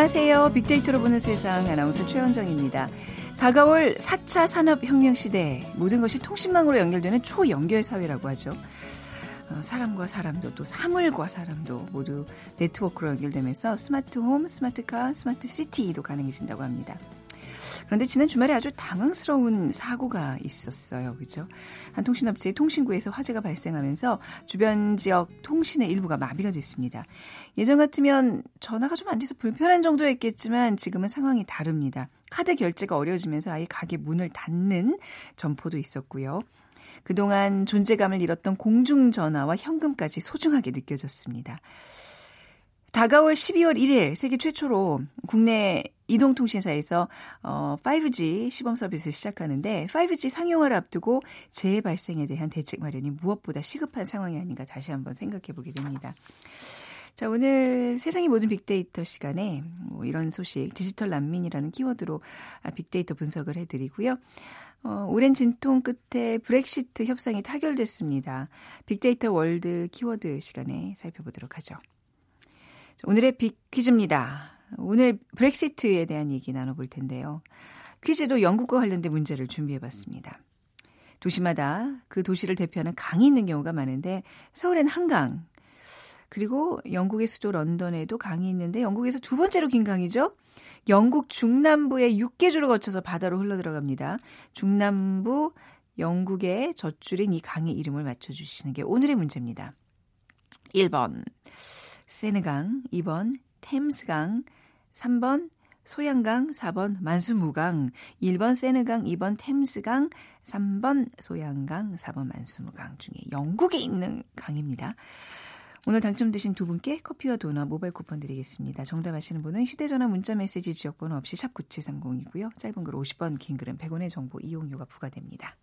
안녕하세요. 빅데이터로 보는 세상 아나운서 최현정입니다. 다가올 4차 산업혁명 시대 모든 것이 통신망으로 연결되는 초연결 사회라고 하죠. 어, 사람과 사람도 또 사물과 사람도 모두 네트워크로 연결되면서 스마트홈, 스마트카, 스마트시티도 가능해진다고 합니다. 그런데 지난 주말에 아주 당황스러운 사고가 있었어요. 그죠? 한 통신업체의 통신구에서 화재가 발생하면서 주변 지역 통신의 일부가 마비가 됐습니다. 예전 같으면 전화가 좀 안 돼서 불편한 정도였겠지만 지금은 상황이 다릅니다. 카드 결제가 어려워지면서 아예 가게 문을 닫는 점포도 있었고요. 그동안 존재감을 잃었던 공중전화와 현금까지 소중하게 느껴졌습니다. 다가올 12월 1일 세계 최초로 국내 이동통신사에서 어, 5G 시범 서비스를 시작하는데 5G 상용화를 앞두고 재해 발생에 대한 대책 마련이 무엇보다 시급한 상황이 아닌가 다시 한번 생각해 보게 됩니다. 자, 오늘 세상의 모든 빅데이터 시간에 뭐 이런 소식, 디지털 난민이라는 키워드로 빅데이터 분석을 해드리고요. 어, 오랜 진통 끝에 브렉시트 협상이 타결됐습니다. 빅데이터 월드 키워드 시간에 살펴보도록 하죠. 오늘의 빅 퀴즈입니다. 오늘 브렉시트에 대한 얘기 나눠볼 텐데요. 퀴즈도 영국과 관련된 문제를 준비해봤습니다. 도시마다 그 도시를 대표하는 강이 있는 경우가 많은데 서울엔 한강, 그리고 영국의 수도 런던에도 강이 있는데 영국에서 두 번째로 긴 강이죠. 영국 중남부의 6개주를 거쳐서 바다로 흘러들어갑니다. 중남부 영국의 젖줄인 이 강의 이름을 맞춰주시는 게 오늘의 문제입니다. 1번 세느강, 2번 템스강, 3번 소양강, 4번 만수무강, 1번 세느강, 2번 템스강, 3번 소양강, 4번 만수무강 중에 영국에 있는 강입니다. 오늘 당첨되신 두 분께 커피와 도넛 모바일 쿠폰 드리겠습니다. 정답 아시는 분은 휴대전화 문자메시지 지역번호 없이 샵 9730이고요. 짧은 글 50원, 긴 글은 100원의 정보 이용료가 부과됩니다.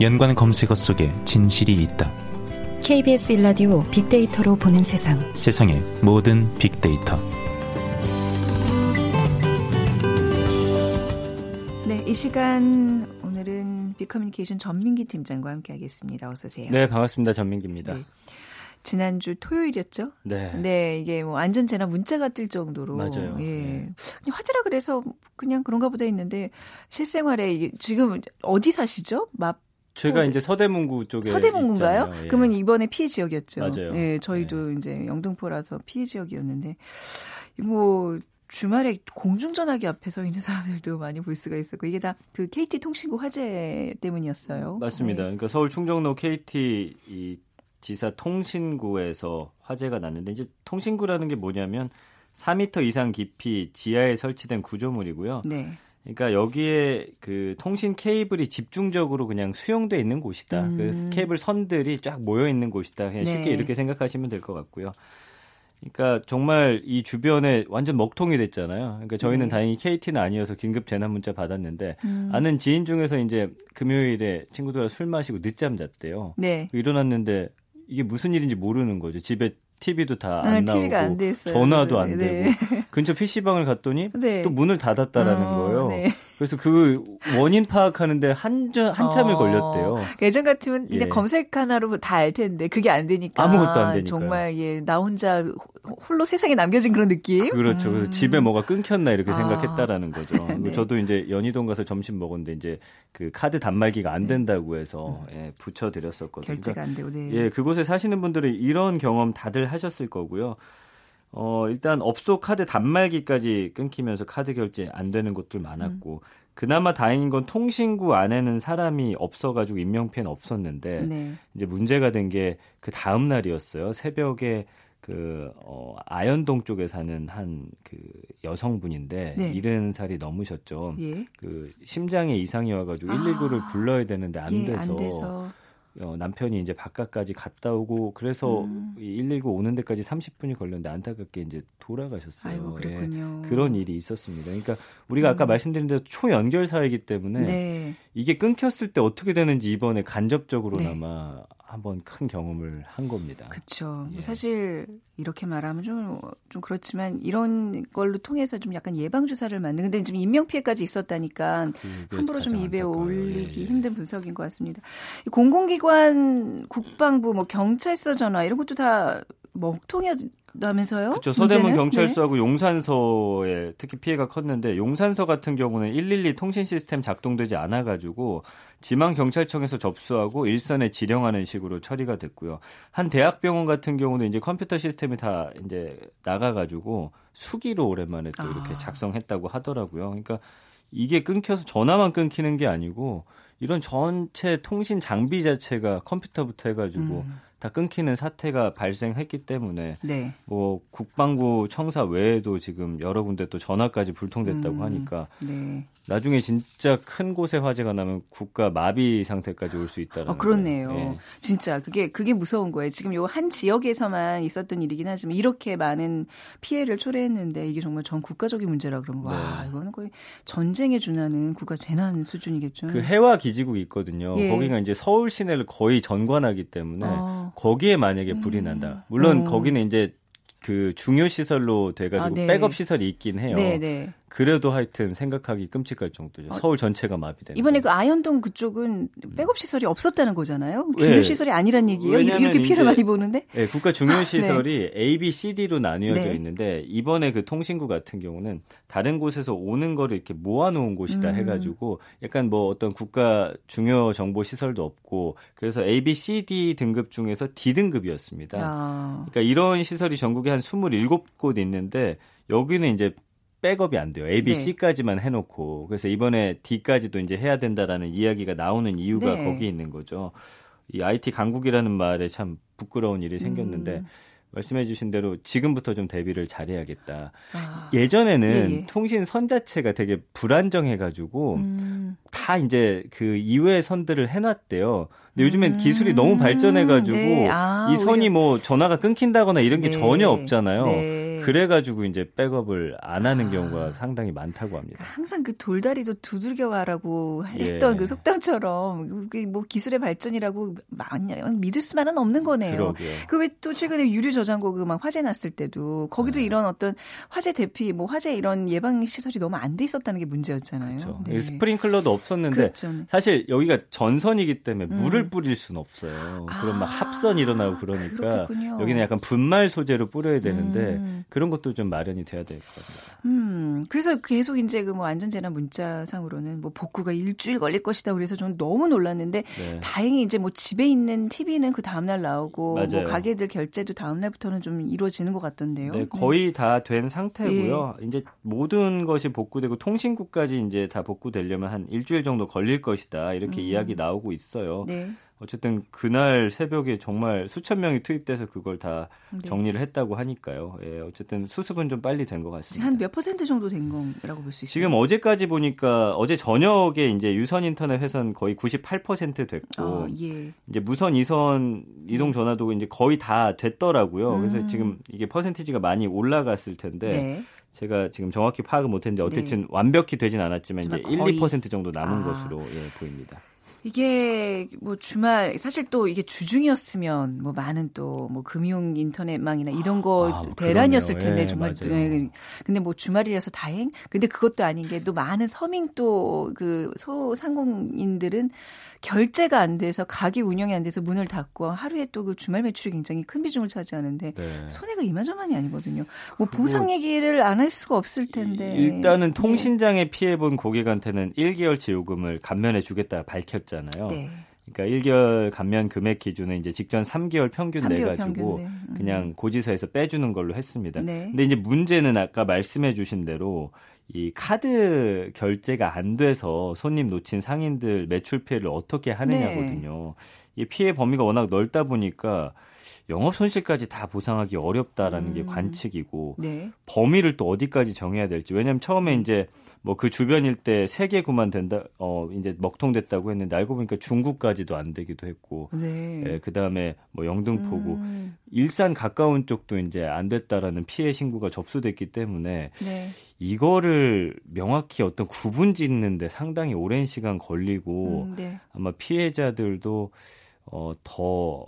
연관 검색어 속에 진실이 있다. KBS 일라디오 빅데이터로 보는 세상. 세상의 모든 빅데이터. 네, 이 시간 오늘은 빅커뮤니케이션 전민기 팀장과 함께하겠습니다. 어서 오세요. 네, 반갑습니다. 전민기입니다. 네. 지난주 토요일이었죠? 네. 네, 이게 뭐 안전재나 문자가 뜰 정도로. 맞아요. 예. 네. 화재라 그래서 그냥 그런가 보다 했는데 실생활에 지금 어디 사시죠? 맙 제가 이제 서대문구 쪽에 서대문구인가요? 예. 그러면 이번에 피해 지역이었죠. 맞아요. 예, 저희도 네. 이제 영등포라서 피해 지역이었는데 뭐 주말에 공중전화기 앞에 서 있는 사람들도 많이 볼 수가 있었고 이게 다 그 KT 통신구 화재 때문이었어요. 맞습니다. 네. 그러니까 서울 충정로 KT 이 지사 통신구에서 화재가 났는데 이제 통신구라는 게 뭐냐면 4미터 이상 깊이 지하에 설치된 구조물이고요. 네. 그러니까 여기에 그 통신 케이블이 집중적으로 그냥 수용돼 있는 곳이다. 그 음. 그 케이블 선들이 쫙 모여 있는 곳이다. 그냥 쉽게 네. 이렇게 생각하시면 될 것 같고요. 그러니까 정말 이 주변에 완전 먹통이 됐잖아요. 그러니까 저희는 네. 다행히 KT는 아니어서 긴급 재난 문자 받았는데 음. 아는 지인 중에서 이제 금요일에 친구들과 술 마시고 늦잠 잤대요. 네. 일어났는데 이게 무슨 일인지 모르는 거죠. 집에 TV도 다안 아, 나오고 안 전화도 안 네, 되고 네. 근처 PC방을 갔더니 네. 또 문을 닫았다라는 어, 거예요. 네. 그래서 그 원인 파악하는데 한 한참을 어, 걸렸대요. 예전 같으면 그냥 예. 검색 하나로 다 알 텐데 그게 안 되니까 아무것도 안 되니까 정말 예, 나 혼자 홀로 세상에 남겨진 그런 느낌. 그렇죠. 음. 그래서 집에 뭐가 끊겼나 이렇게 아. 생각했다라는 거죠. 네. 저도 이제 연희동 가서 점심 먹었는데 이제 그 카드 단말기가 안 네. 된다고 해서 음. 예, 붙여 드렸었거든요. 결제가 안 되고. 네. 예, 그곳에 사시는 분들은 이런 경험 다들 하셨을 거고요. 어, 일단 업소 카드 단말기까지 끊기면서 카드 결제 안 되는 곳들 많았고, 음. 그나마 다행인 건 통신구 안에는 사람이 없어가지고 인명피해는 없었는데, 네. 이제 문제가 된 게 그 다음 날이었어요. 새벽에 그, 어, 아현동 쪽에 사는 한 그 여성분인데, 네. 70살이 넘으셨죠. 예. 그 심장에 이상이 와가지고 아. 119를 불러야 되는데 안, 예, 돼서. 안 돼서. 어, 남편이 이제 바깥까지 갔다 오고 그래서 음. 119 오는 데까지 30분이 걸렸는데 안타깝게 이제 돌아가셨어요. 아이고, 예, 그런 일이 있었습니다. 그러니까 우리가 아까 음. 말씀드린 대로 초연결 사회이기 때문에 네. 이게 끊겼을 때 어떻게 되는지 이번에 네. 간접적으로나마 한번 큰 경험을 한 겁니다. 그렇죠. 예. 사실 이렇게 말하면 좀, 좀 그렇지만 이런 걸로 통해서 좀 약간 예방 주사를 만든. 근데 지금 인명 피해까지 있었다니까 함부로 좀 입에 안타까워요. 올리기 예, 예. 힘든 분석인 것 같습니다. 이 공공기관, 국방부, 뭐 경찰서 전화 이런 것도 다 먹통이었다면서요? 그렇죠. 서대문 문제는? 경찰서하고 용산서에 특히 피해가 컸는데 용산서 같은 경우는 112 통신 시스템 작동되지 않아 가지고 지방 경찰청에서 접수하고 일선에 지령하는 식으로 처리가 됐고요. 한 대학병원 같은 경우는 이제 컴퓨터 시스템이 다 이제 나가 가지고 수기로 오랜만에 또 이렇게 아. 작성했다고 하더라고요. 그러니까 이게 끊겨서 전화만 끊기는 게 아니고 이런 전체 통신 장비 자체가 컴퓨터부터 해가지고 음. 다 끊기는 사태가 발생했기 때문에 네. 뭐 국방부 청사 외에도 지금 여러 군데 또 전화까지 불통됐다고 음. 하니까 네. 나중에 진짜 큰 곳에 화재가 나면 국가 마비 상태까지 올 수 있다는. 어, 그렇네요. 예. 진짜 그게 그게 무서운 거예요. 지금 요 한 지역에서만 있었던 일이긴 하지만 이렇게 많은 피해를 초래했는데 이게 정말 전 국가적인 문제라 그런 거. 와, 네. 이거는 거의 전쟁에 준하는 국가 재난 수준이겠죠. 그 해와 기지국이 있거든요. 예. 거기가 이제 서울 시내를 거의 전관하기 때문에 어. 거기에 만약에 불이 난다. 물론 음. 거기는 이제 그 중요 시설로 돼가지고 아, 네. 백업 시설이 있긴 해요. 네, 네. 그래도 하여튼 생각하기 끔찍할 정도죠. 서울 전체가 마비되는. 이번에. 그 아현동 그쪽은 백업 시설이 없었다는 거잖아요. 네. 중요 시설이 아니란 얘기예요. 이렇게 피해를 많이 보는데. 네, 국가 중요 아, 시설이 A, B, C, D로 나뉘어져 네. 있는데 이번에 그 통신구 같은 경우는 다른 곳에서 오는 거를 이렇게 모아놓은 곳이다 음. 해가지고 약간 뭐 어떤 국가 중요 정보 시설도 없고 그래서 A, B, C, D 등급 중에서 D 등급이었습니다. 아. 그러니까 이런 시설이 전국에 한 27곳 있는데 여기는 이제 백업이 안 돼요. A, B, 네. C까지만 해놓고 그래서 이번에 D까지도 이제 해야 된다라는 이야기가 나오는 이유가 네. 거기 있는 거죠. 이 IT 강국이라는 말에 참 부끄러운 일이 생겼는데 음. 말씀해주신 대로 지금부터 좀 대비를 잘해야겠다. 아. 예전에는 예, 예. 통신 선 자체가 되게 불안정해가지고 음. 다 이제 그 이외의 선들을 해놨대요. 근데 요즘엔 음. 기술이 너무 발전해가지고 네. 아, 이 선이 오히려- 뭐 전화가 끊긴다거나 이런 게 네. 전혀 없잖아요. 네. 그래가지고 이제 백업을 안 하는 아. 경우가 상당히 많다고 합니다. 항상 그 돌다리도 두들겨 가라고 예. 했던 그 속담처럼 뭐 기술의 발전이라고 마냥 믿을 수만은 없는 거네요. 그 왜 또 최근에 유류 저장고 그 막 화재 났을 때도 거기도 네. 이런 어떤 화재 대피 뭐 화재 이런 예방 시설이 너무 안 돼 있었다는 게 문제였잖아요. 그렇죠. 네. 스프링클러도 없었는데 그렇죠. 사실 여기가 전선이기 때문에 음. 물을 뿌릴 수는 없어요. 그럼 막 아, 합선이 일어나고 그러니까 그렇겠군요. 여기는 약간 분말 소재로 뿌려야 되는데 음. 그런 것도 좀 마련이 돼야 될 것 같습니다. 음, 그래서 계속 이제 그 뭐 안전재난 문자상으로는 뭐 복구가 일주일 걸릴 것이다. 그래서 저는 너무 놀랐는데 네. 다행히 이제 뭐 집에 있는 TV는 그 다음날 나오고 뭐 맞아요. 가게들 결제도 다음날부터는 좀 이루어지는 것 같던데요. 네, 거의 다 된 상태고요. 예. 이제 모든 것이 복구되고 통신국까지 이제 다 복구되려면 한 일주일 정도 걸릴 것이다. 이렇게 음. 이야기 나오고 있어요. 네. 어쨌든 그날 새벽에 정말 수천 명이 투입돼서 그걸 다 네. 정리를 했다고 하니까요. 예, 어쨌든 수습은 좀 빨리 된 것 같습니다. 한 몇 퍼센트 정도 된 거라고 볼 수 있어요. 지금 어제까지 보니까 어제 저녁에 이제 유선 인터넷 회선 거의 98% 됐고 아, 예. 이제 무선 이선 이동 전화도 이제 거의 다 됐더라고요. 그래서 음. 지금 이게 퍼센티지가 많이 올라갔을 텐데 네. 제가 지금 정확히 파악을 못했는데 어쨌든 완벽히 되진 않았지만 이제 하지만 1, 거의. 2% 정도 남은 아. 것으로 예, 보입니다. 이게 뭐 주말 사실 또 이게 주중이었으면 뭐 많은 또 뭐 금융 인터넷망이나 이런 거 아, 대란이었을 그러네요. 텐데 예, 정말. 네, 근데 뭐 주말이라서 다행. 근데 그것도 아닌 게 또 많은 서민 또 그 소상공인들은 결제가 안 돼서 가게 운영이 안 돼서 문을 닫고 하루에 또 그 주말 매출이 굉장히 큰 비중을 차지하는데 네. 손해가 이만저만이 아니거든요. 뭐 보상 얘기를 안 할 수가 없을 텐데. 일단은 예. 통신장애 피해 본 고객한테는 1개월치 요금을 감면해 주겠다 밝혔잖아요. 네. 그러니까 1개월 감면 금액 기준은 이제 직전 3개월 평균 3개월 내 가지고 평균, 네. 음. 그냥 고지서에서 빼주는 걸로 했습니다. 네. 근데 이제 문제는 아까 말씀해 주신 대로 이 카드 결제가 안 돼서 손님 놓친 상인들 매출 피해를 어떻게 하느냐거든요. 이 피해 범위가 워낙 넓다 보니까 영업 손실까지 다 보상하기 어렵다라는 음. 게 관측이고 네. 범위를 또 어디까지 정해야 될지 왜냐하면 처음에 이제 뭐 그 주변 일대 세 개구만 된다 어 이제 먹통됐다고 했는데 알고 보니까 중국까지도 안 되기도 했고 네. 예, 그다음에 뭐 영등포구 음, 일산 가까운 쪽도 이제 안 됐다라는 피해 신고가 접수됐기 때문에 네. 이거를 명확히 어떤 구분 짓는데 상당히 오랜 시간 걸리고 음, 네. 아마 피해자들도 어, 더,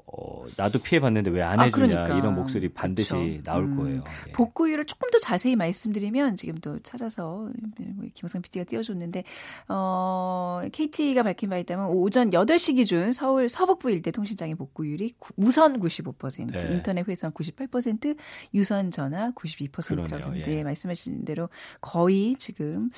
어, 나도 피해봤는데 왜안 아, 해주냐, 그러니까. 이런 목소리 반드시 그렇죠. 나올 음. 거예요. 예. 복구율을 조금 더 자세히 말씀드리면 지금 또 찾아서 뭐 김호상 PD가 띄워줬는데 어, KT가 밝힌 바에 따르면 오전 8시 기준 서울 서북부 일대 통신장애 복구율이 구- 무선 95%, 네. 인터넷 회선 98%, 유선 전화 92%라고 그러네요. 하는데 예. 말씀하신 대로 거의 지금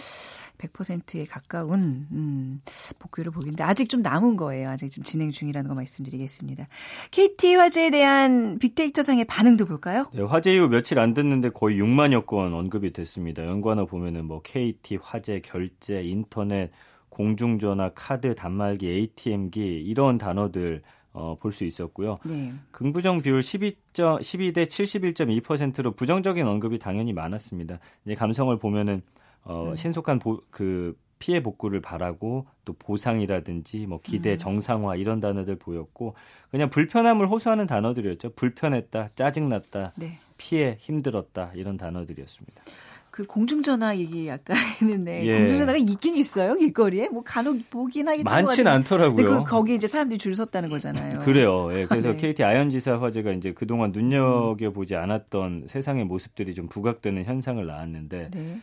100%에 가까운 음, 복구율을 보이는데 아직 좀 남은 거예요. 아직 좀 진행 중이라는 거 말씀드리겠습니다. KT 화재에 대한 빅데이터 상의 반응도 볼까요? 네, 화재 이후 며칠 안 됐는데 거의 6만여 건 언급이 됐습니다. 연관어 보면은 뭐 KT 화재 결제, 인터넷, 공중전화, 카드, 단말기, ATM기 이런 단어들 어, 볼 수 있었고요. 네. 긍부정 비율 12, 12대 71.2%로 부정적인 언급이 당연히 많았습니다. 이제 감성을 보면은 어, 음. 신속한 보, 그 피해 복구를 바라고 또 보상이라든지 뭐 기대 음. 정상화 이런 단어들 보였고 그냥 불편함을 호소하는 단어들이었죠. 불편했다, 짜증났다, 네. 피해 힘들었다 이런 단어들이었습니다. 그 공중전화 얘기 아까 했는데 예. 공중전화가 있긴 있어요 길거리에 뭐 간혹 보긴 것 많진. 않더라고요. 근데 그 거기 이제 사람들이 줄 섰다는 거잖아요. 그래요. 예, 그래서 네. KT 아현지사 화재가 이제 그동안 눈여겨 보지 않았던 세상의 모습들이 좀 부각되는 현상을 낳았는데 네.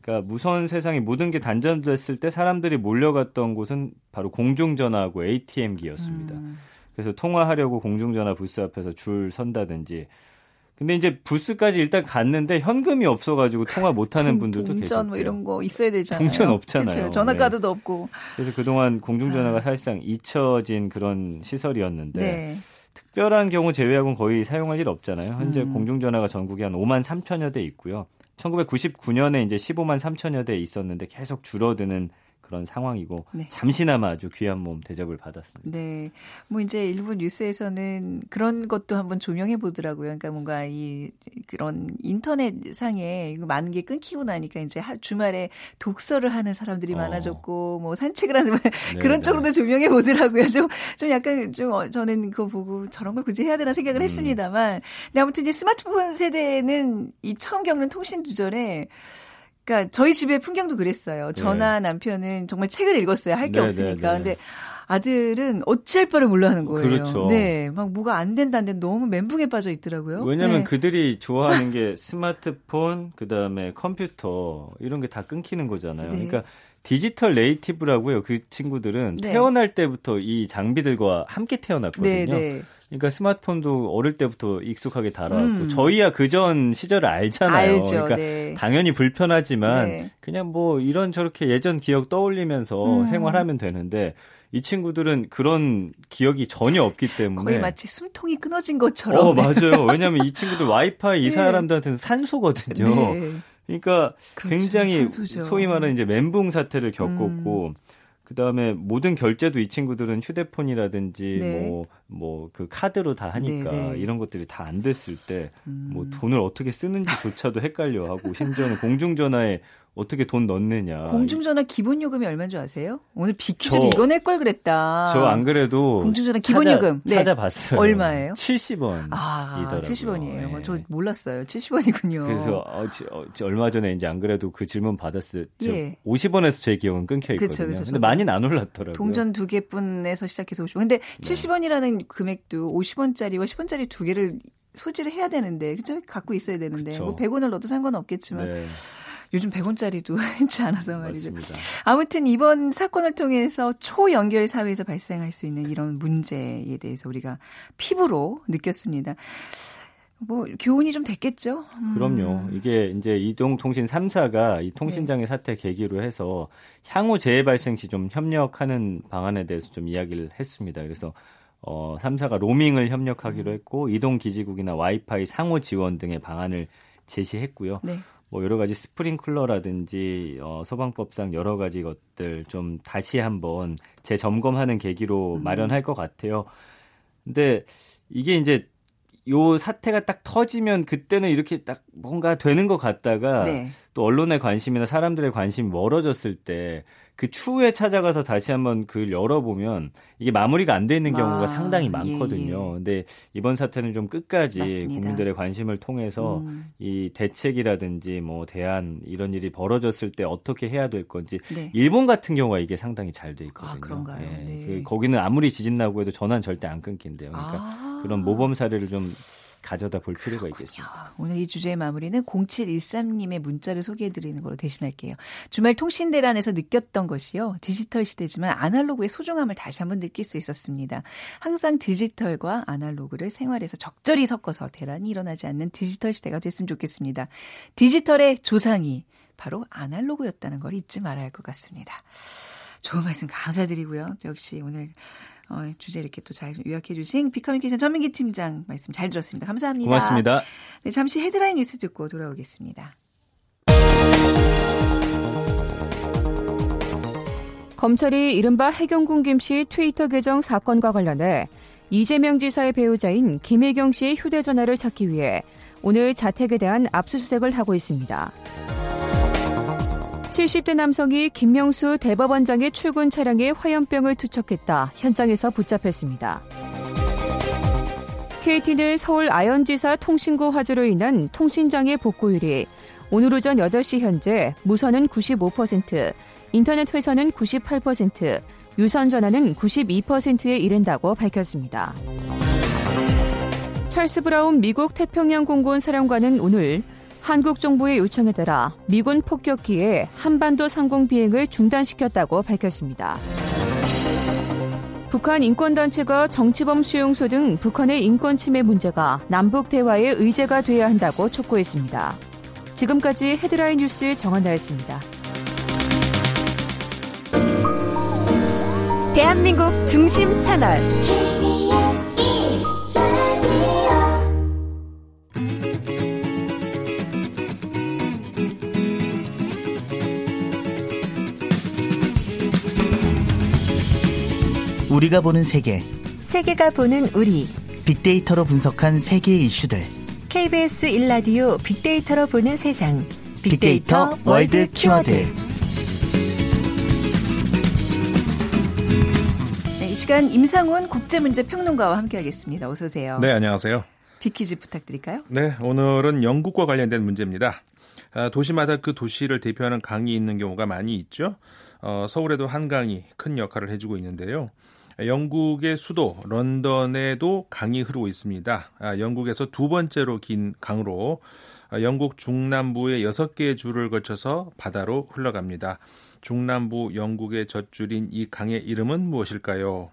그러니까 무선 세상의 모든 게 단절됐을 때 사람들이 몰려갔던 곳은 바로 공중전화하고 ATM기였습니다. 음, 그래서 통화하려고 공중전화 부스 앞에서 줄 선다든지. 근데 이제 부스까지 일단 갔는데 현금이 없어가지고 통화 못하는 분들도 동전 계셨대요. 뭐 이런 거 있어야 되잖아요. 동전 없잖아요. 그쵸? 전화카드도 없고. 그래서 그동안 공중전화가 아. 사실상 잊혀진 그런 시설이었는데 네. 특별한 경우 제외하고는 거의 사용할 일 없잖아요. 현재 음. 공중전화가 전국에 한 5만 3천여 대 있고요. 1999년에 이제 15만 3천여 대 있었는데 계속 줄어드는 그런 상황이고 네. 잠시나마 아주 귀한 몸 대접을 받았습니다. 네. 뭐 이제 일부 뉴스에서는 그런 것도 한번 조명해 보더라고요. 그러니까 뭔가 이 그런 인터넷 상에 많은 게 끊기고 나니까 이제 하- 주말에 독서를 하는 사람들이 어. 많아졌고 뭐 산책을 하는 그런 네. 쪽으로도 조명해 보더라고요. 좀, 좀 약간 좀 어, 저는 그거 보고 저런 걸 굳이 해야 되나 생각을 음. 했습니다만. 근데 아무튼 이제 스마트폰 세대는 이 처음 겪는 통신 두절에 그러니까 저희 집의 풍경도 그랬어요. 저나 남편은 정말 책을 읽었어요. 할게 네, 없으니까. 네, 네. 근데 아들은 어찌할 바를 몰라 하는 거예요. 그렇죠. 네. 막 뭐가 안 된다 안 된다 너무 멘붕에 빠져 있더라고요. 왜냐하면 네. 그들이 좋아하는 게 스마트폰, 그 다음에 컴퓨터 이런 게 다 끊기는 거잖아요. 네. 그러니까 디지털 네이티브라고요. 그 친구들은 네. 태어날 때부터 이 장비들과 함께 태어났거든요. 네, 네. 그러니까 스마트폰도 어릴 때부터 익숙하게 달아왔고 음. 저희야 그전 시절을 알잖아요. 알죠. 그러니까 네. 당연히 불편하지만 네. 그냥 뭐 이런 저렇게 예전 기억 떠올리면서 음. 생활하면 되는데 이 친구들은 그런 기억이 전혀 없기 때문에 거의 마치 숨통이 끊어진 것처럼. 어 맞아요. 왜냐하면 이 친구들 와이파이 이 네. 사람들한테는 산소거든요. 네. 그러니까 그렇죠. 굉장히 산소죠. 소위 말하는 이제 멘붕 사태를 겪었고 그 다음에 모든 결제도 이 친구들은 휴대폰이라든지 네. 뭐뭐 그 카드로 다 하니까 네, 네. 이런 것들이 다 안 됐을 때뭐 음. 돈을 어떻게 쓰는지조차도 헷갈려 하고 심지어는 공중전화에 어떻게 돈 넣느냐. 공중전화 기본 요금이 얼마인 줄 아세요? 오늘 비키즈로 저- 이거 낼 걸 그랬다. 저 안 그래도 공중전화 기본 찾아, 요금. 네. 찾아봤어요. 얼마예요? 70원. 아, 이더라고요. 70원이에요. 예. 저 몰랐어요. 70원이군요. 그래서 어, 지- 어, 지- 얼마 전에 이제 안 그래도 그 질문 받았을 때 예. 50원에서 제 기억은 끊겨 있거든요. 그쵸, 그쵸. 근데. 많이는 안 올랐더라고요. 동전 두 개분에서 시작해서 50원. 근데 네. 70원이라는 금액도 50원짜리와 10원짜리 두 개를 소지를 해야 되는데, 그죠? 갖고 있어야 되는데. 그쵸. 뭐 100원을 넣어도 상관없겠지만 네, 요즘 100원짜리도 흔치 않아서 말이죠. 맞습니다. 아무튼 이번 사건을 통해서 초연결 사회에서 발생할 수 있는 이런 문제에 대해서 우리가 피부로 느꼈습니다. 뭐 교훈이 좀 됐겠죠? 음. 그럼요. 이게 이제 이동통신 3사가 이 통신장애 사태 계기로 해서 향후 재해 발생 시 좀 협력하는 방안에 대해서 좀 이야기를 했습니다. 그래서 어 3사가 로밍을 협력하기로 음. 했고 이동 기지국이나 와이파이 상호 지원 등의 방안을 제시했고요. 네. 뭐 여러 가지 스프링클러라든지 어, 소방법상 여러 가지 것들 좀 다시 한번 재점검하는 계기로 음. 마련할 것 같아요. 근데 이게 이제 요 사태가 딱 터지면 그때는 이렇게 딱 뭔가 되는 것 같다가 네. 또 언론의 관심이나 사람들의 관심이 멀어졌을 때 그 추후에 찾아가서 다시 한번 글 열어보면 이게 마무리가 안 돼 있는 경우가 아, 상당히 많거든요. 예, 예. 근데 이번 사태는 좀 끝까지 맞습니다. 국민들의 관심을 통해서 음. 이 대책이라든지 뭐 대안 이런 일이 벌어졌을 때 어떻게 해야 될 건지 네. 일본 같은 경우가 이게 상당히 잘 돼 있거든요. 아, 그런가요? 예. 네. 그 거기는 아무리 지진 나고 해도 전환 절대 안 끊긴대요. 그러니까 아. 그런 모범 사례를 좀 가져다 볼 필요가 그렇군요. 있겠습니다. 오늘 이 주제의 마무리는 0713님의 문자를 소개해드리는 걸로 대신할게요. 주말 통신대란에서 느꼈던 것이요. 디지털 시대지만 아날로그의 소중함을 다시 한번 느낄 수 있었습니다. 항상 디지털과 아날로그를 생활에서 적절히 섞어서 대란이 일어나지 않는 디지털 시대가 됐으면 좋겠습니다. 디지털의 조상이 바로 아날로그였다는 걸 잊지 말아야 할 것 같습니다. 좋은 말씀 감사드리고요. 역시 오늘 어, 주제 이렇게 또 잘 요약해 주신 비커뮤니케이션 전민기 팀장 말씀 잘 들었습니다. 감사합니다. 고맙습니다. 네, 잠시 헤드라인 뉴스 듣고 돌아오겠습니다. 검찰이 이른바 해경군 김씨 트위터 계정 사건과 관련해 이재명 지사의 배우자인 김혜경 씨의 휴대전화를 찾기 위해 오늘 자택에 대한 압수수색을 하고 있습니다. 70대 남성이 김명수 대법원장의 출근 차량에 화염병을 투척했다. 현장에서 붙잡혔습니다. KT는 서울 아현지사 통신구 화재로 인한 통신장애 복구율이 오늘 오전 8시 현재 무선은 95%, 인터넷 회선은 98%, 유선 전화는 92%에 이른다고 밝혔습니다. 찰스 브라운 미국 태평양 공군 사령관은 오늘 한국 정부의 요청에 따라 미군 폭격기에 한반도 상공 비행을 중단시켰다고 밝혔습니다. 북한 인권단체가 정치범 수용소 등 북한의 인권 침해 문제가 남북 대화의 의제가 돼야 한다고 촉구했습니다. 지금까지 헤드라인 뉴스 정한나였습니다. 대한민국 중심 채널 우리가 보는 세계. 세계가 보는 우리. 빅데이터로 분석한 세계의 이슈들. KBS 1라디오 빅데이터로 보는 세상. 빅데이터, 빅데이터 월드 키워드. 네, 이 시간 임상훈 국제문제평론가와 함께하겠습니다. 어서 오세요. 네, 안녕하세요. 빅퀴즈 부탁드릴까요? 네, 오늘은 영국과 관련된 문제입니다. 아, 도시마다 그 도시를 대표하는 강이 있는 경우가 많이 있죠. 어, 서울에도 한강이 큰 역할을 해주고 있는데요. 영국의 수도 런던에도 강이 흐르고 있습니다. 아, 영국에서 두 번째로 긴 강으로 아, 영국 중남부의 여섯 개의 줄을 거쳐서 바다로 흘러갑니다. 중남부 영국의 젖줄인 이 강의 이름은 무엇일까요?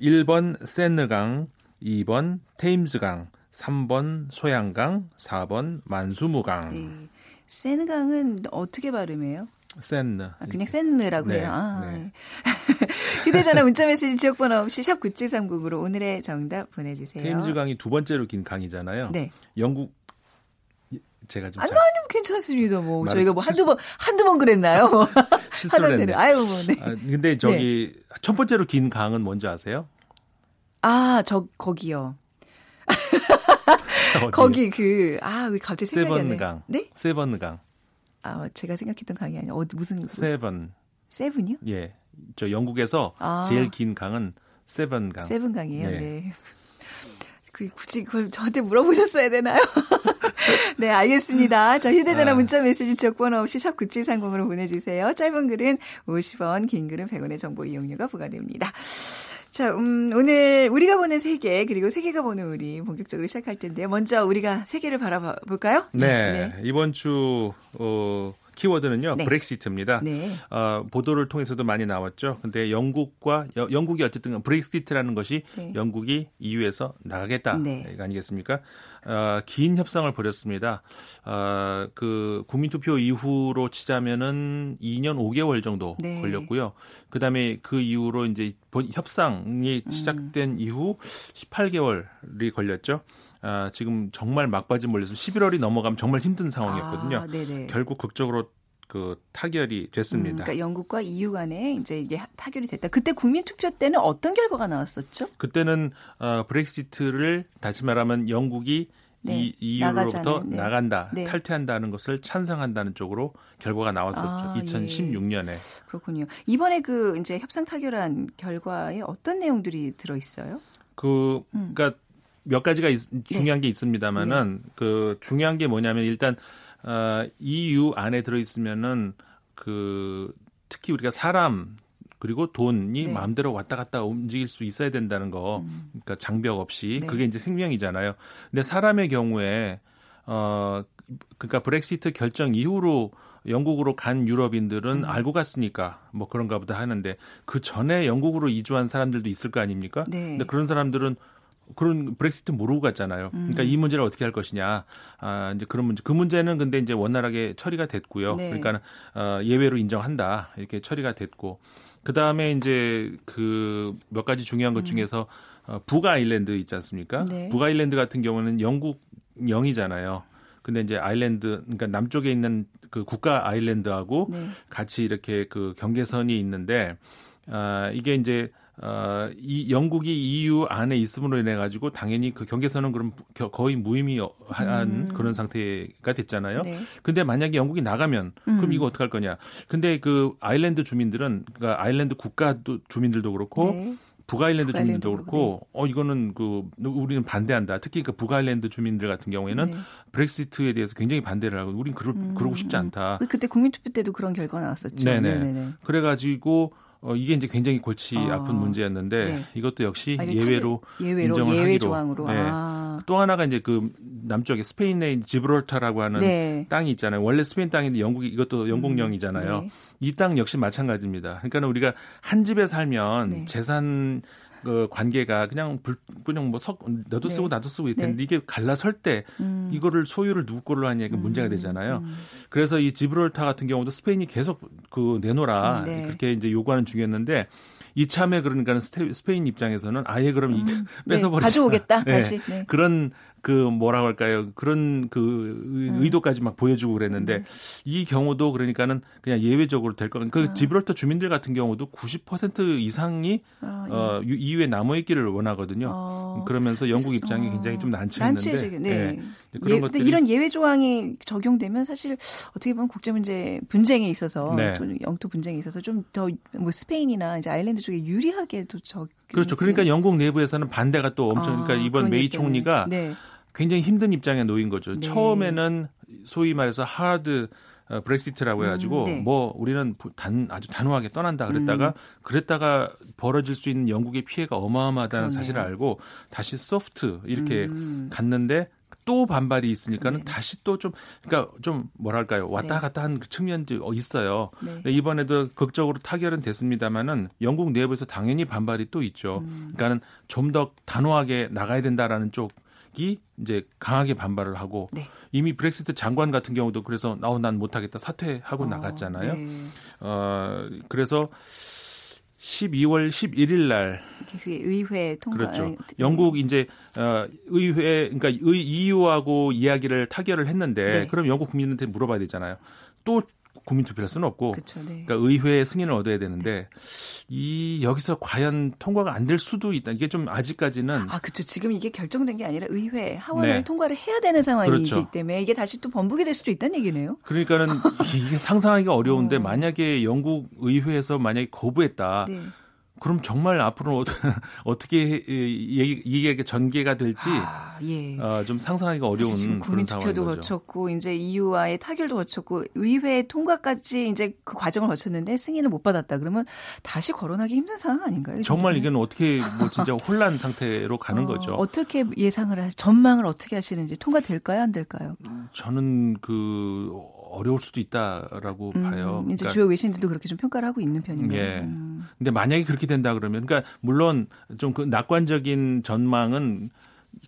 1번 샌느강, 2번 테임스강, 3번 소양강, 4번 만수무강. 네. 샌강은 어떻게 발음해요? 센느. 아, 그냥 센느라고 네, 해요. 아, 네. 네. 휴대전화 문자메시지 지역번호 없이 샵 9730으로 오늘의 정답 보내주세요. 테임즈 강이 두 번째로 긴 강이잖아요. 네. 영국 제가 좀 아니, 아니 괜찮습니다. 뭐 저희가 뭐 한두 번 한두 번 그랬나요? 뭐 실수를 했네. 아유 뭐 네. 아, 근데 저기 네. 첫 번째로 긴 강은 뭔지 아세요? 아, 저 거기요. 거기 그 아, 왜 갑자기 생각이 안 나요? 네? 세번강. 아, 제가 생각했던 강이 아니라 어 무슨 세븐. 세븐이요? 예. 저 영국에서 아. 제일 긴 강은 세븐 강. 세븐 강이에요. 네. 네. 그 굳이 그걸 저한테 물어보셨어야 되나요? 네, 알겠습니다. 자, 휴대전화 아. 문자 메시지 지역번호 없이 샵 9730으로 보내주세요. 짧은 글은 50원, 긴 글은 100원의 정보 이용료가 부과됩니다. 자, 음, 오늘 우리가 보는 세계 그리고 세계가 보는 우리 본격적으로 시작할 텐데요. 먼저 우리가 세계를 바라볼까요? 네, 네. 이번 주 어, 키워드는요 네. 브렉시트입니다. 네. 어, 보도를 통해서도 많이 나왔죠. 근데 영국과 여, 영국이 어쨌든 브렉시트라는 것이 네. 영국이 EU에서 나가겠다 네. 아니겠습니까? 어, 긴 협상을 벌였습니다. 어, 그 국민투표 이후로 치자면은 2년 5개월 정도 네. 걸렸고요. 그다음에 그 이후로 이제 협상이 음. 시작된 음. 이후 18개월이 걸렸죠. 아, 지금 정말 막바지 몰려서 11월이 넘어가면 정말 힘든 상황이었거든요. 아, 결국 극적으로 그 타결이 됐습니다. 음, 그러니까 영국과 EU 간에 이제 이게 타결이 됐다. 그때 국민 투표 때는 어떤 결과가 나왔었죠? 그때는 어, 브렉시트를 다시 말하면 영국이 네, 이 EU로부터 네. 나간다, 네. 탈퇴한다는 것을 찬성한다는 쪽으로 결과가 나왔었죠. 아, 예. 2016년에. 그렇군요. 이번에 그 이제 협상 타결한 결과에 어떤 내용들이 들어 있어요? 그 음. 그러니까 몇 가지가 있- 중요한 게 있습니다만은 네. 그 중요한 게 뭐냐면 일단 어, EU 안에 들어 있으면은 그 특히 우리가 사람 그리고 돈이 네. 마음대로 왔다 갔다 움직일 수 있어야 된다는 거. 그러니까 장벽 없이 네. 그게 이제 생명이잖아요. 근데 사람의 경우에 어 그러니까 브렉시트 결정 이후로 영국으로 간 유럽인들은 알고 갔으니까 뭐 그런가 보다 하는데 그 전에 영국으로 이주한 사람들도 있을 거 아닙니까? 네. 근데 그런 사람들은 그런 브렉시트 모르고 갔잖아요. 그러니까 음. 이 문제를 어떻게 할 것이냐. 아, 이제 그런 문제. 그 문제는 근데 이제 원활하게 처리가 됐고요. 네. 그러니까 어, 예외로 인정한다. 이렇게 처리가 됐고. 그다음에 이제 그 몇 가지 중요한 것 중에서 어, 북 아일랜드 있지 않습니까? 음. 네. 북 아일랜드 같은 경우는 영국 영이잖아요. 근데 이제 아일랜드 그러니까 남쪽에 있는 그 국가 아일랜드하고 네. 같이 이렇게 그 경계선이 있는데 아 이게 이제 어, 이 영국이 EU 안에 있음으로 인해 가지고 당연히 그 경계선은 그럼 겨- 거의 무의미한 음. 그런 상태가 됐잖아요. 네. 근데 만약에 영국이 나가면 그럼 음. 이거 어떡할 거냐? 근데 그 아일랜드 주민들은 그러니까 아일랜드 국가 도 주민들도 그렇고 네. 북아일랜드 주민들도 그렇고 어 이거는 그 우리는 반대한다. 특히 그 북아일랜드 주민들 같은 경우에는 네. 브렉시트에 대해서 굉장히 반대를 하고 우린 그러, 음, 그러고 싶지 않다. 그- 그때 국민투표 때도 그런 결과 나왔었죠. 네네. 네네네. 그래가지고 어, 이게 이제 굉장히 골치 아, 아픈 문제였는데 네. 이것도 역시 아, 예외로 예외로 인정을 예외 하기로. 조항으로. 네. 아. 또 하나가 이제 그 남쪽에 스페인의 지브롤타라고 하는 네. 땅이 있잖아요. 원래 스페인 땅인데 영국이 이것도 영국령이잖아요. 네. 이땅 역시 마찬가지입니다. 그러니까 우리가 한 집에 살면 네. 재산 그 관계가 그냥 불, 그냥 뭐 석, 너도 네. 쓰고 나도 쓰고 이럴 텐데 네. 이게 갈라설 때 음. 이거를 소유를 누구 걸로 하냐 이게 문제가 되잖아요. 음. 그래서 이 지브롤타 같은 경우도 스페인이 계속 그 내놓으라 음, 네. 그렇게 이제 요구하는 중이었는데 이참에 그러니까 스페인 입장에서는 아예 그럼 이 네. 뺏어버리자. 가져오겠다 네. 다시. 네. 그런 그 뭐라고 할까요? 그런 그 의- 음. 의도까지 막 보여주고 그랬는데 이 경우도 그러니까는 그냥 예외적으로 될 거. 그 아. 지브롤터 주민들 같은 경우도 90% 이상이 아, 예. 어 이후에 남아 있기를 원하거든요. 어. 그러면서 영국 입장이 어. 굉장히 좀 난처했는데. 네. 예. 그런 예, 것들이 근데 이런 예외 조항이 적용되면 사실 어떻게 보면 국제 문제 분쟁에 있어서 네. 또 영토 분쟁에 있어서 좀 더 뭐 스페인이나 이제 아일랜드 쪽에 유리하게도 적 그렇죠. 그러니까 영국 내부에서는 반대가 또 엄청 그러니까 이번 메이 총리가 네. 굉장히 힘든 입장에 놓인 거죠. 네. 처음에는 소위 말해서 하드 어, 브렉시트라고 해가지고 음, 네. 뭐 우리는 부- 단 아주 단호하게 떠난다 그랬다가 그랬다가 벌어질 수 있는 영국의 피해가 어마어마하다는 그러네요. 사실을 알고 다시 소프트 이렇게 음. 갔는데 또 반발이 있으니까는 네. 다시 또 좀 그러니까 좀 뭐랄까요 왔다 네. 갔다 한 측면도 어, 있어요. 네. 이번에도 극적으로 타결은 됐습니다만은 영국 내부에서 당연히 반발이 또 있죠. 음. 그러니까는 좀 더 단호하게 나가야 된다라는 쪽 이 이제 강하게 반발을 하고 네. 이미 브렉시트 장관 같은 경우도 그래서 나오 난 못하겠다 사퇴하고 어, 나갔잖아요. 네. 어 그래서 12월 11일 날 의회 통과 그렇죠. 아니, 영국 이제 어 의회 그러니까 의 EU하고 이야기를 타결을 했는데 네. 그럼 영국 국민한테 물어봐야 되잖아요. 또 국민 투표할 수는 없고 그렇죠. 네. 그러니까 의회의 승인을 얻어야 되는데 이 여기서 과연 통과가 안 될 수도 있다. 이게 좀 아직까지는 아, 그렇죠. 지금 이게 결정된 게 아니라 의회 하원을 네. 통과를 해야 되는 상황이기 그렇죠. 때문에 이게 다시 또 번복이 될 수도 있다는 얘기네요. 그러니까는 이게 상상하기가 어려운데 어. 만약에 영국 의회에서 만약에 거부했다. 네. 그럼 정말 앞으로 어떻게 이- 이게 전개가 될지 아, 예. 어, 좀 상상하기가 어려운 지금 그런 거죠. 거쳤고 이제 EU와의 타결도 거쳤고 의회 통과까지 이제 그 과정을 거쳤는데 승인을 못 받았다 그러면 다시 거론하기 힘든 상황 아닌가요? 이 정말? 이건 어떻게 뭐 진짜 혼란 상태로 가는 어, 거죠. 어떻게 예상을 하, 전망을 어떻게 하시는지 통과될까요, 안 될까요? 저는 그 어려울 수도 있다라고 음, 봐요. 이제 그러니까 주요 외신들도 그렇게 좀 평가를 하고 있는 편이네요. 예. 음. 근데 만약에 그렇게 된다 그러면 그러니까 물론 좀 그 낙관적인 전망은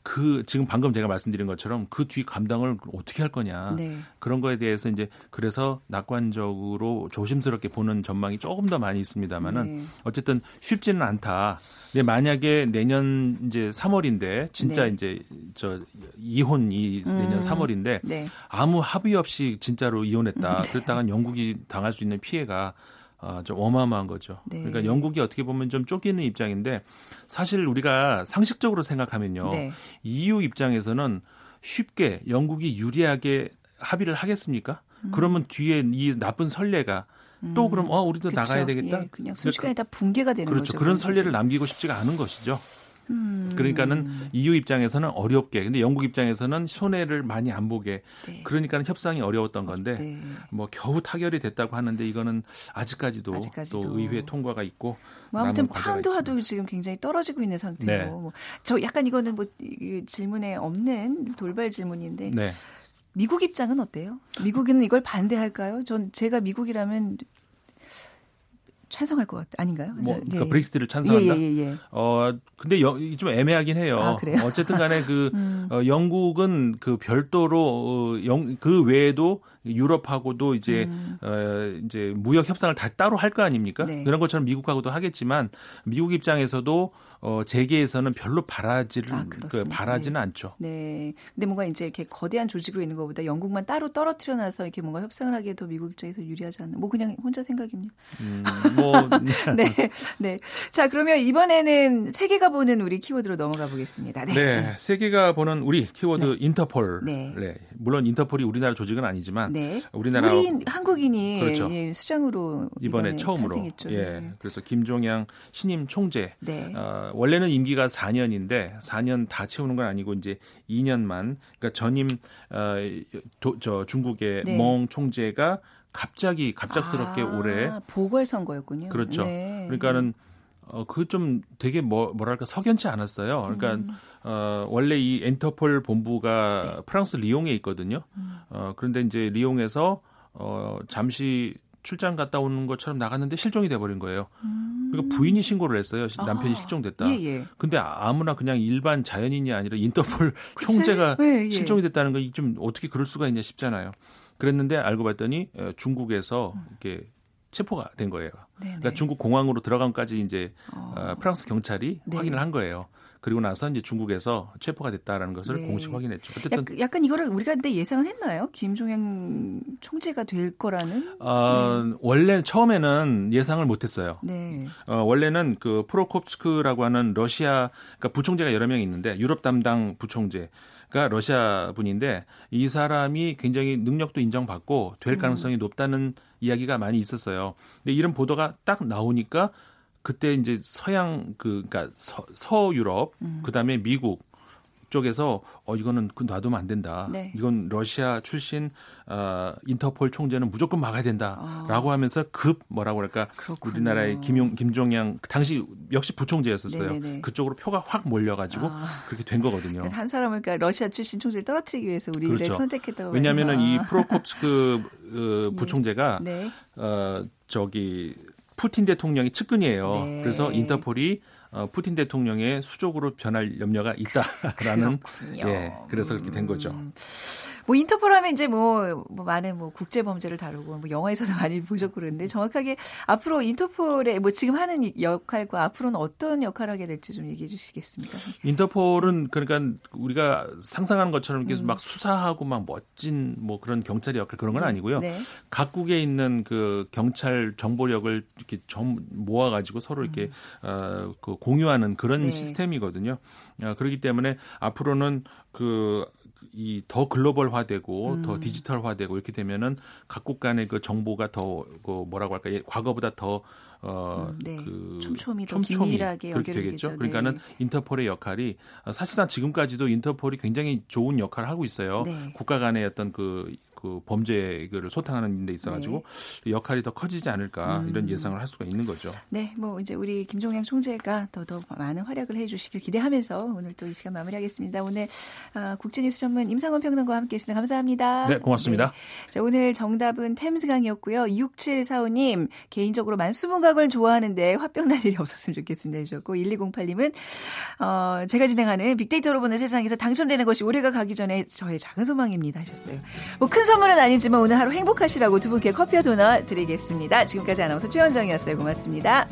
그 지금 방금 제가 말씀드린 것처럼 그 뒤 감당을 어떻게 할 거냐 네. 그런 거에 대해서 이제 그래서 낙관적으로 조심스럽게 보는 전망이 조금 더 많이 있습니다만은 네. 어쨌든 쉽지는 않다. 근데 만약에 내년 이제 3월인데 진짜 네. 이제 저 이혼이 내년 음. 3월인데 네. 아무 합의 없이 진짜로 이혼했다. 그랬다간 영국이 당할 수 있는 피해가 어, 좀 어마어마한 거죠. 네. 그러니까 영국이 어떻게 보면 좀 쫓기는 입장인데 사실 우리가 상식적으로 생각하면요. 네. EU 입장에서는 쉽게 영국이 유리하게 합의를 하겠습니까? 그러면 뒤에 이 나쁜 선례가 또 그럼 어 우리도 음. 그쵸. 나가야 되겠다. 예, 그냥 순식간에 다 붕괴가 되는 그렇죠. 거죠. 그런 그런 선례를. 남기고 싶지가 않은 것이죠. 음. 그러니까는 EU 입장에서는 어렵게, 근데 영국 입장에서는 손해를 많이 안 보게. 네. 그러니까는 협상이 어려웠던 건데 네. 뭐 겨우 타결이 됐다고 하는데 이거는 아직까지도, 아직까지도. 또 의회 통과가 있고 뭐 아무튼 파운드화도. 지금 굉장히 떨어지고 있는 상태고 네. 뭐 저 약간 이거는 뭐이 질문에 없는 돌발 질문인데 네. 미국 입장은 어때요? 미국은 이걸 반대할까요? 전 제가 미국이라면 찬성할 것 같, 아닌가요? 뭐 네. 그러니까 브렉시트를 찬성한다. 예, 예, 예, 예. 어 근데 여, 좀 애매하긴 해요. 아, 그래요? 어쨌든 간에 그 음. 어, 영국은 그 별도로 어, 영, 그 외에도 유럽하고도 이제 음. 어, 이제 무역 협상을 다 따로 할 거 아닙니까? 네. 그런 것처럼 미국하고도 하겠지만 미국 입장에서도 어, 재계에서는 별로 바라지를 아, 그, 그렇습니다. 바라지는 네. 않죠. 네. 근데 뭔가 이제 이렇게 거대한 조직으로 있는 것보다 영국만 따로 떨어뜨려 놔서 이렇게 뭔가 협상을 하기에 더 미국 입장에서 유리하지 않나. 뭐 그냥 혼자 생각입니다. 음, 뭐 네. 네. 자, 그러면 이번에는 세계가 보는 우리 키워드로 넘어가 보겠습니다. 네. 네, 세계가 보는 우리 키워드 인터폴. 네. 물론 인터폴이 우리나라 조직은 아니지만 네. 우리나라 우리 한국인이 그렇죠. 예, 수장으로 이번에, 처음으로 탄생했죠. 예 네. 그래서 김종양 신임 총재 네. 어, 원래는 임기가 4년인데 4년 다 채우는 건 아니고 이제 2년만 그러니까 전임 어, 도, 저 중국의 네. 멍 총재가 갑자기 갑작스럽게 아, 올해 보궐 선거였군요. 그렇죠. 네. 그러니까는 어, 그 좀 되게 뭐 뭐랄까 석연치 않았어요. 그러니까 음. 어, 원래 이 엔터폴 본부가 네. 프랑스 리옹에 있거든요. 음. 어, 그런데 이제 리옹에서 어, 잠시 출장 갔다 오는 것처럼 나갔는데 실종이 돼 버린 거예요. 그러니까 부인이 신고를 했어요. 남편이 음. 아, 실종됐다. 예, 예. 근데 아무나 그냥 일반 자연인이 아니라 인터폴 글쎄, 총재가 예, 예. 실종이 됐다는 건 좀 어떻게 그럴 수가 있냐 싶잖아요. 그랬는데 알고 봤더니 어, 중국에서 이렇게 체포가 된 거예요. 네, 그러니까 네. 중국 공항으로 들어간까지 이제 어. 어, 프랑스 경찰이 네. 확인을 한 거예요. 그리고 나서 이제 중국에서 체포가 됐다라는 것을 네. 공식 확인했죠. 어쨌든 약간, 약간 이거를 우리가 근데 예상은 했나요? 김종현 총재가 될 거라는? 어, 원래 처음에는 예상을 못했어요. 네. 어, 원래는 그 프로콥스크라고 하는 러시아 그러니까 부총재가 여러 명 있는데 유럽 담당 부총재 가 러시아 분인데 이 사람이 굉장히 능력도 인정받고 될 가능성이 높다는 이야기가 많이 있었어요. 근데 이런 보도가 딱 나오니까 그때 이제 서양 그 그러니까 서, 서유럽 그다음에 미국 쪽에서 어 이거는 그 놔두면 안 된다. 네. 이건 러시아 출신 어 인터폴 총재는 무조건 막아야 된다라고 아. 하면서 급 뭐라고 그럴까 그렇군요. 우리나라의 김용 김종양 그 당시 역시 부총재였었어요. 네네네. 그쪽으로 표가 확 몰려 가지고 아. 그렇게 된 거거든요. 한 사람을 그러니까 러시아 출신 총재를 떨어뜨리기 위해서 우리를 그렇죠. 선택했다고. 왜냐하면은 봐요. 이 아. 프로콥스크 어, 부총재가 네. 어 저기 푸틴 대통령이 측근이에요. 네. 그래서 인터폴이 어, 푸틴 대통령의 수족으로 변할 염려가 있다라는 그렇군요. 예, 그래서 그렇게 된 거죠. 음. 뭐 인터폴 하면 이제 뭐, 뭐 많은 뭐 국제 범죄를 다루고 뭐 영화에서도 많이 보셨고 그러는데 정확하게 앞으로 인터폴의 뭐 지금 하는 이 역할과 앞으로는 어떤 역할을 하게 될지 좀 얘기해 주시겠습니까? 인터폴은 그러니까 우리가 상상하는 것처럼 음. 계속 막 수사하고 막 멋진 뭐 그런 경찰의 역할 그런 건 아니고요. 네. 각국에 있는 그 경찰 정보력을 이렇게 좀 모아 가지고 서로 이렇게 음. 어, 그 공유하는 그런 네. 시스템이거든요. 어, 그렇기 때문에 앞으로는 그 이 더 글로벌화되고 음. 더 디지털화되고 이렇게 되면은 각국 간의 그 정보가 더 그 뭐라고 할까 예, 과거보다 더 어, 음, 네. 그 촘촘히 더 긴밀하게 그렇게. 되겠죠. 그러니까는 네. 인터폴의 역할이 어, 사실상 지금까지도 인터폴이 굉장히 좋은 역할을 하고 있어요. 네. 국가 간의 어떤 그, 그 범죄를 소탕하는 데 있어 가지고 역할이 더 커지지 않을까 네. 음. 이런 예상을 할 수가 있는 거죠. 네, 뭐 이제 우리 김종양 총재가 더더 많은 활약을 해 주시길 기대하면서 오늘 또 이 시간 마무리하겠습니다. 오늘 아, 국제뉴스 전문 임상원 평론가와 함께 했습니다. 감사합니다. 네, 고맙습니다. 자, 오늘 정답은 템스강이었고요. 6745님 개인적으로 만수무강 총각을 좋아하는데 화병 날 일이 없었으면 좋겠습니다. 해주셨고, 1208님은, 어, 제가 진행하는 빅데이터로 보는 세상에서 당첨되는 것이 올해가 가기 전에 저의 작은 소망입니다. 하셨어요. 뭐큰 선물은 아니지만 오늘 하루 행복하시라고 두 분께 커피와 도넛 드리겠습니다. 지금까지 아나운서 최현정이었어요. 고맙습니다.